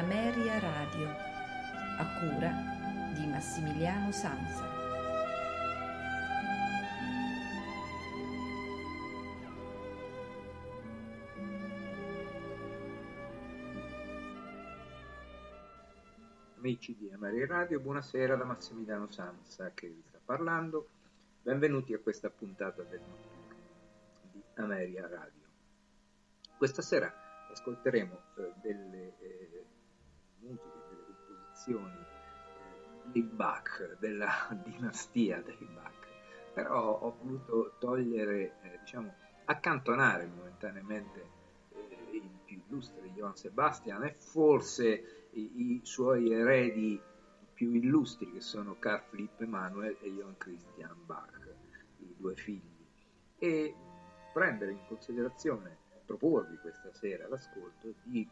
Ameria Radio, a cura di Massimiliano Sanza. Amici di Ameria Radio, buonasera da Massimiliano Sanza che vi sta parlando. Benvenuti a questa puntata del notturno di Ameria Radio. Questa sera ascolteremo eh, delle eh, musiche, delle composizioni eh, dei Bach, della dinastia dei Bach, però ho voluto togliere, eh, diciamo, accantonare momentaneamente eh, il più illustre Johann Sebastian e forse i, i suoi eredi più illustri che sono Carl Philipp Emanuel e Johann Christian Bach, i due figli, e prendere in considerazione proporvi questa sera l'ascolto di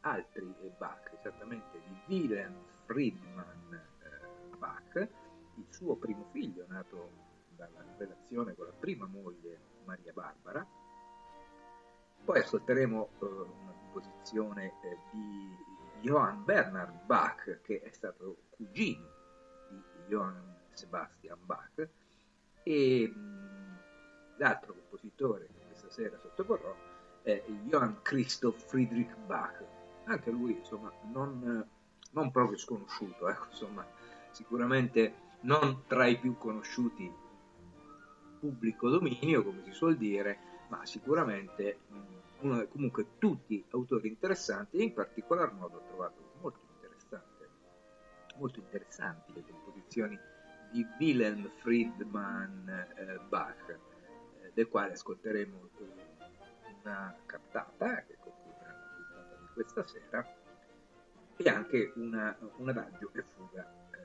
altri Bach, esattamente di Wilhelm Friedmann eh, Bach, il suo primo figlio nato dalla relazione con la prima moglie Maria Barbara. Poi ascolteremo eh, una composizione eh, di Johann Bernhard Bach, che è stato cugino di Johann Sebastian Bach, e mh, l'altro compositore che questa sera sottoporrò è Johann Christoph Friedrich Bach, anche lui insomma non, non proprio sconosciuto, ecco, insomma, sicuramente non tra i più conosciuti pubblico dominio, come si suol dire, ma sicuramente uno, comunque tutti autori interessanti e in particolar modo ho trovato molto interessante, molto interessanti le composizioni di Wilhelm Friedmann eh, Bach, eh, del quale ascolteremo eh, una cantata questa sera e anche una, un adagio e fuga eh,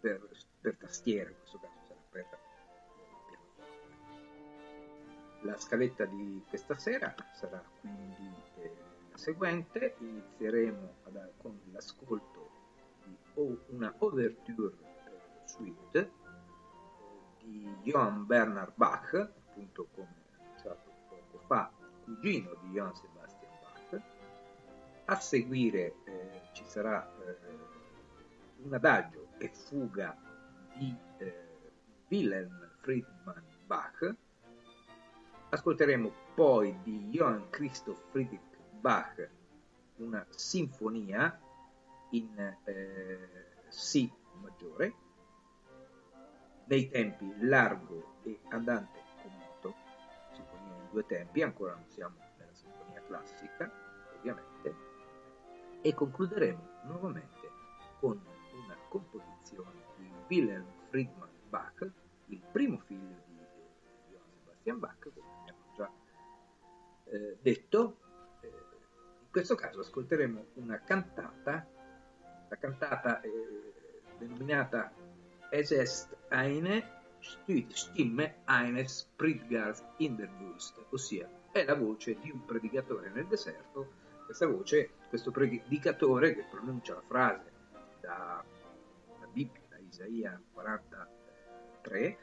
per, per, tastiera, in questo caso sarà per pianoforte. La scaletta di questa sera sarà quindi eh, la seguente, inizieremo ad, con l'ascolto di una overture eh, suite di Johann Bernhard Bach, appunto come fa cugino di Johann. A seguire eh, ci sarà eh, un adagio e fuga di eh, Wilhelm Friedmann Bach. Ascolteremo poi di Johann Christoph Friedrich Bach una sinfonia in eh, Si maggiore nei tempi largo e andante due tempi, ancora non siamo nella sinfonia classica, ovviamente, e concluderemo nuovamente con una composizione di Wilhelm Friedmann Bach, il primo figlio di Johann Sebastian Bach, come abbiamo già eh, detto. Eh, in questo caso ascolteremo una cantata, la cantata eh, denominata Es est eine Stimme eines Predigers in der Wüste, ossia è la voce di un predicatore nel deserto. Questa voce, questo predicatore che pronuncia la frase da, da Bibbia, da Isaia 43, eh,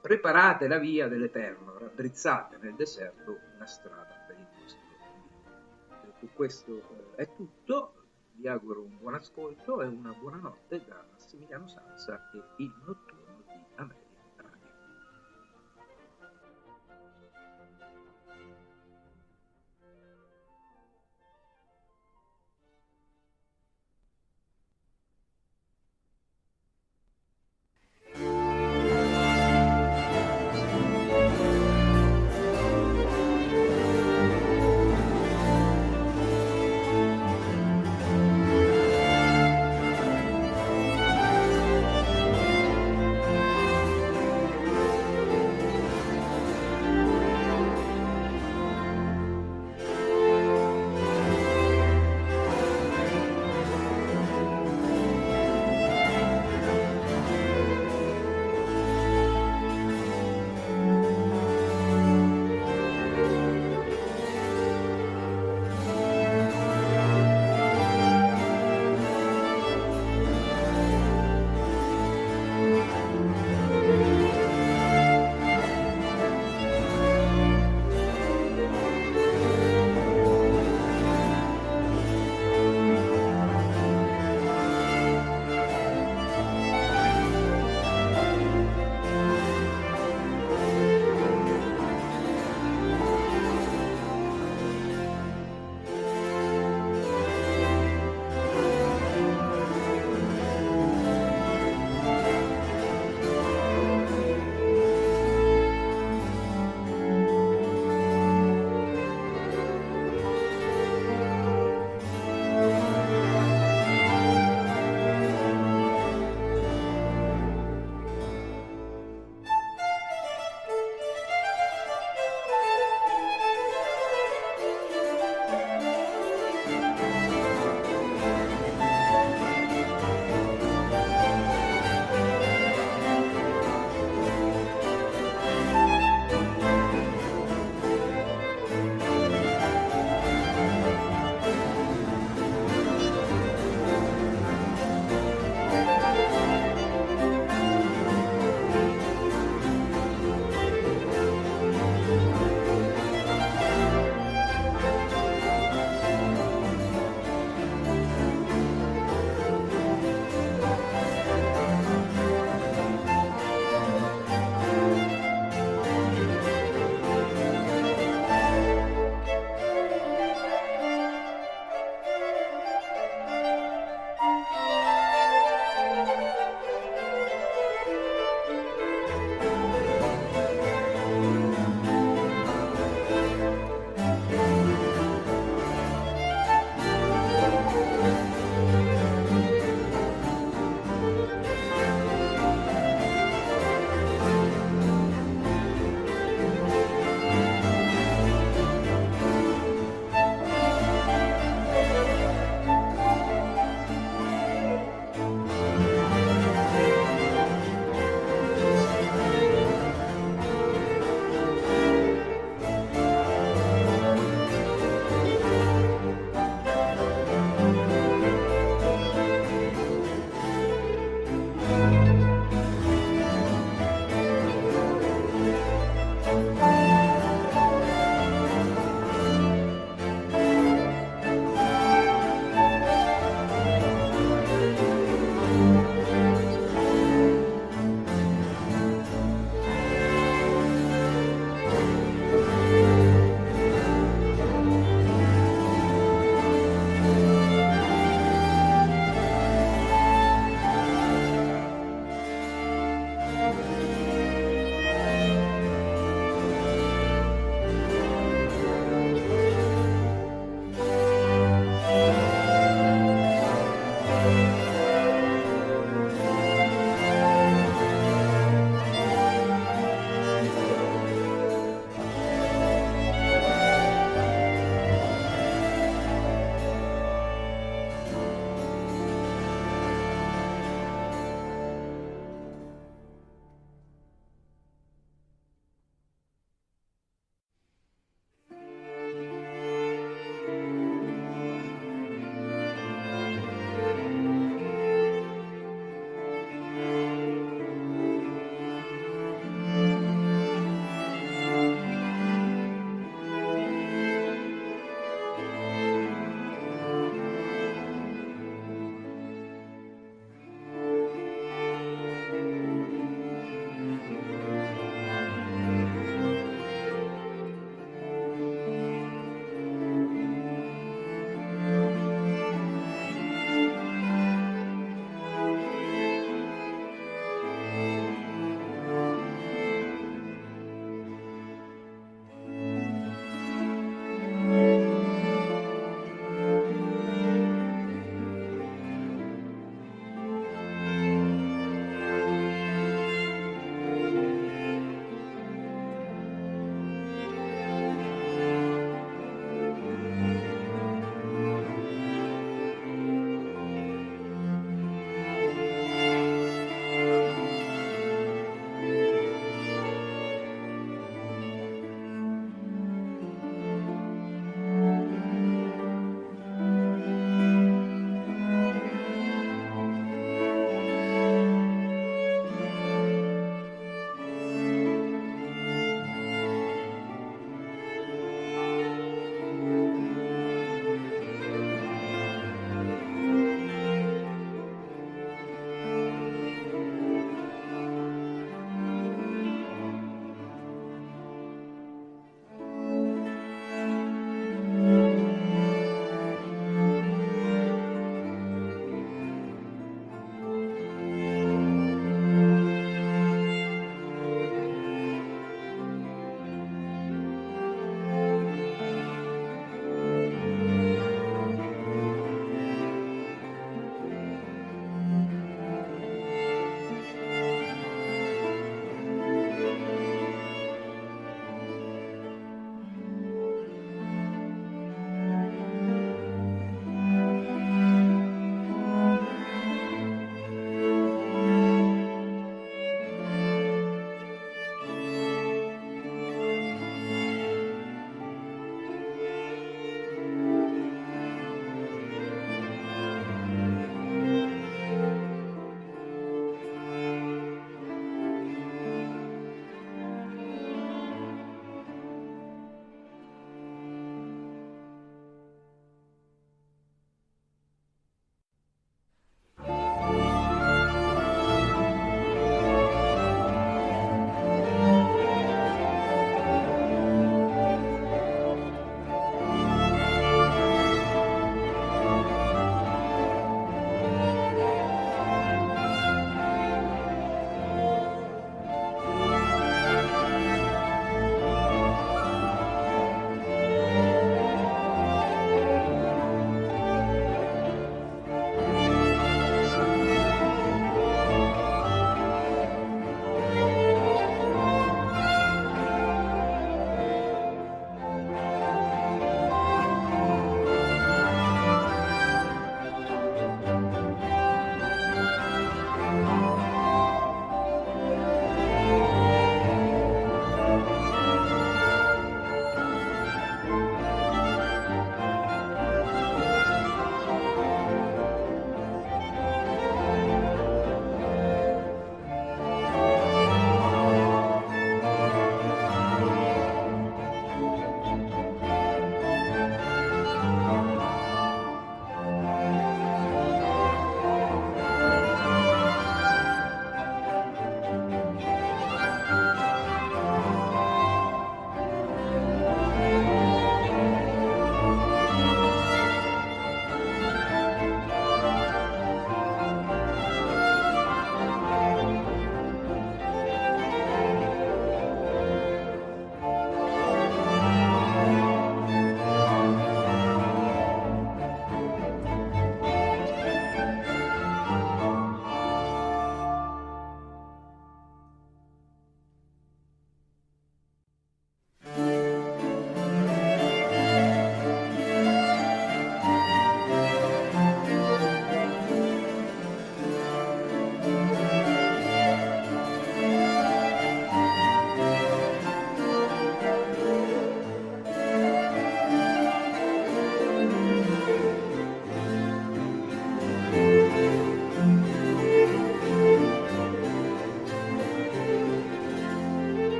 preparate la via dell'Eterno, raddrizzate nel deserto una strada per il vostro Dio. Ecco, questo eh, è tutto, vi auguro un buon ascolto e una buona notte da Massimiliano Sanza e il notturno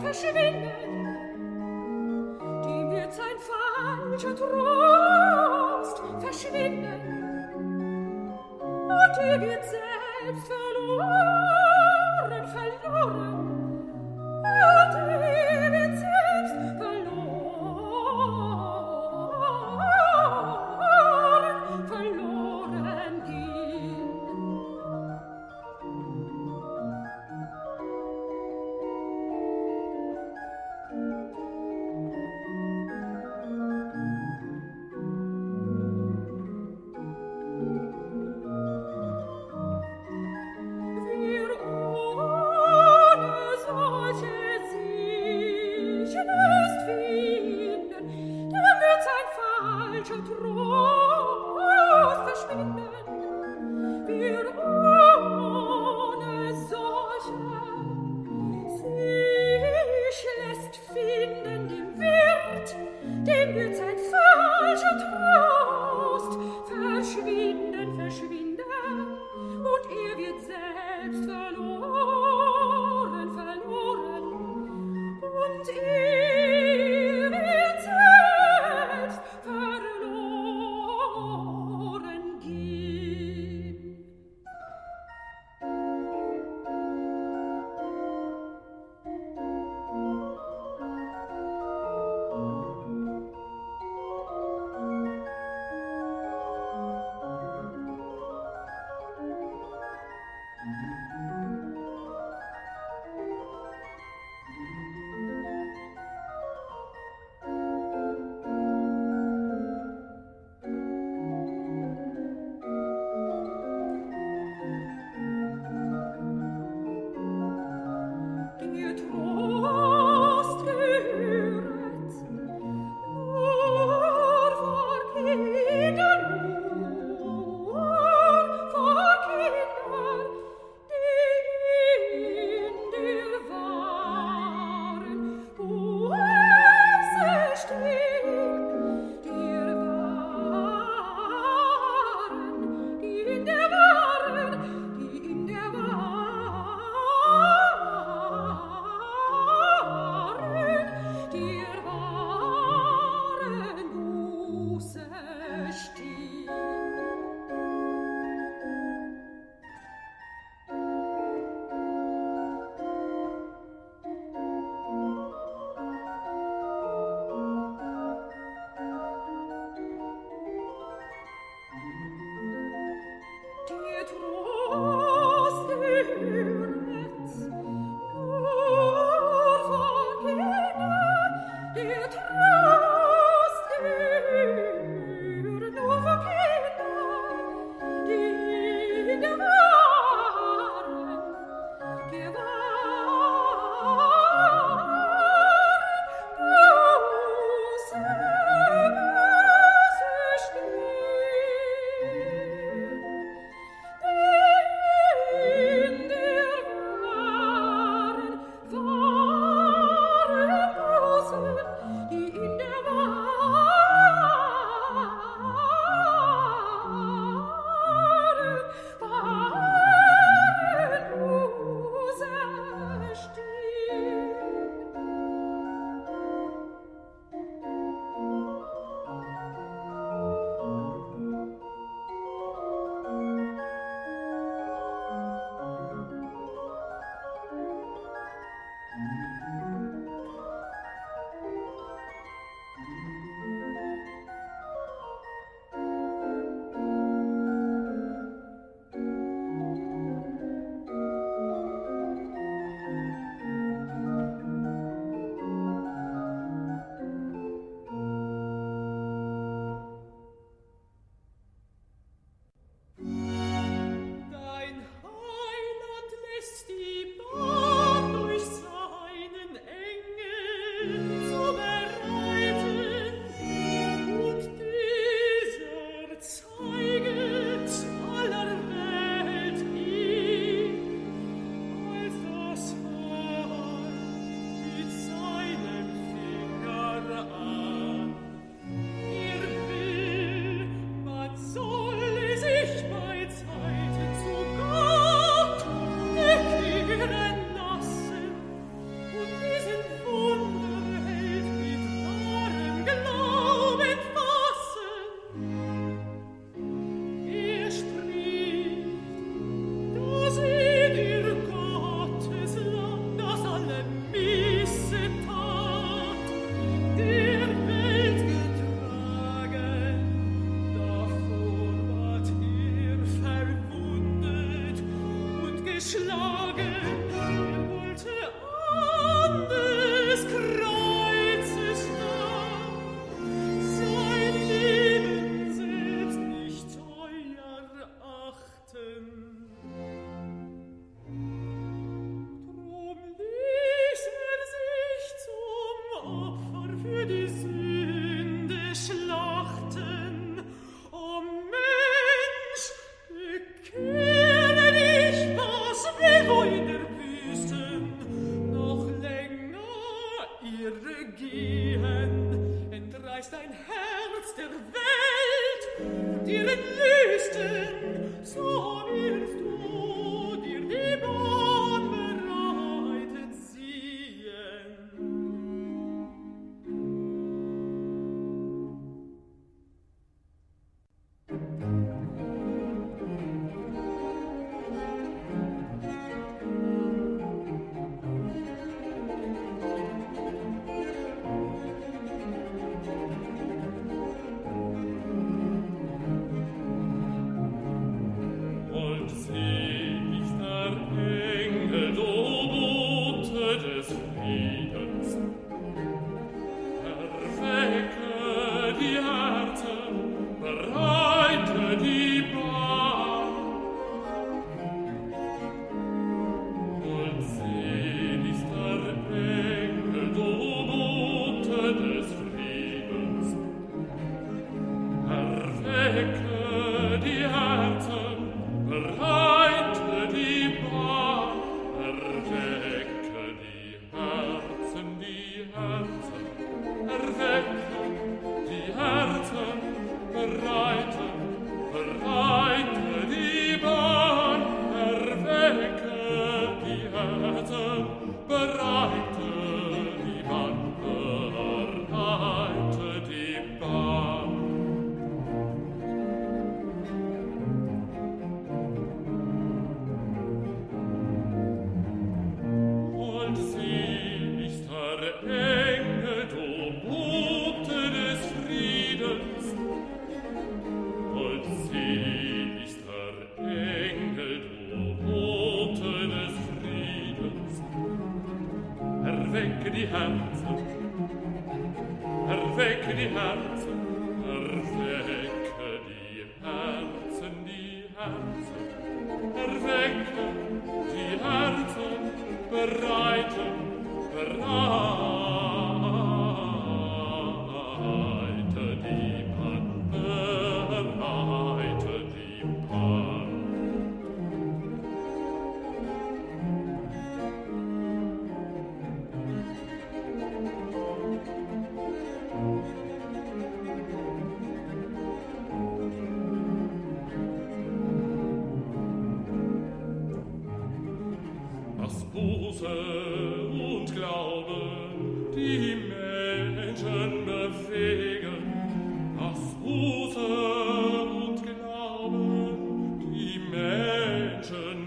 verschwinden. Dem wird sein falscher Trost verschwinden. Und er wird selbst verloren.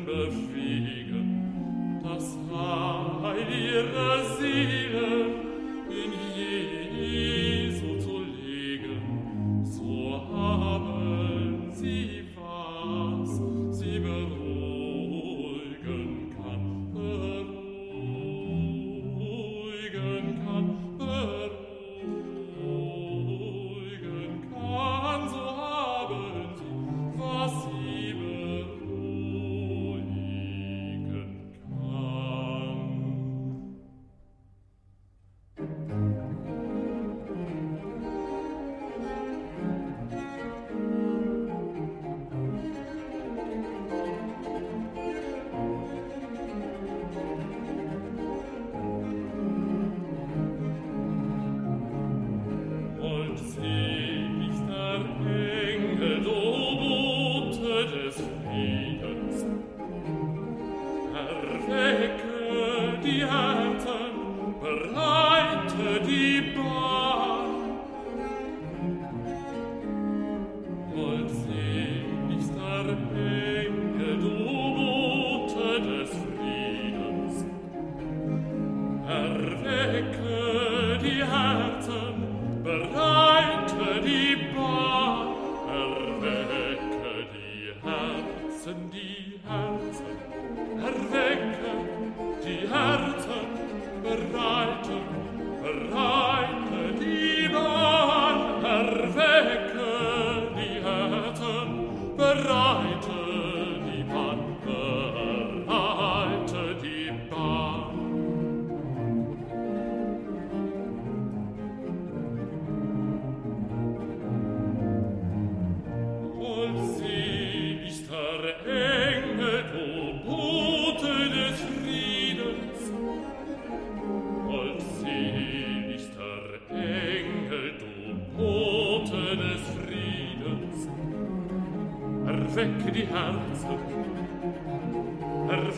befliegen das heilige See.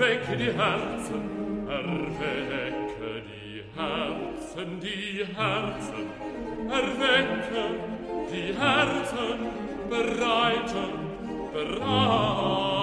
erwecke die Herzen, erwecke die Herzen, die Herzen, erwecke die Herzen, bereiten, bereiten.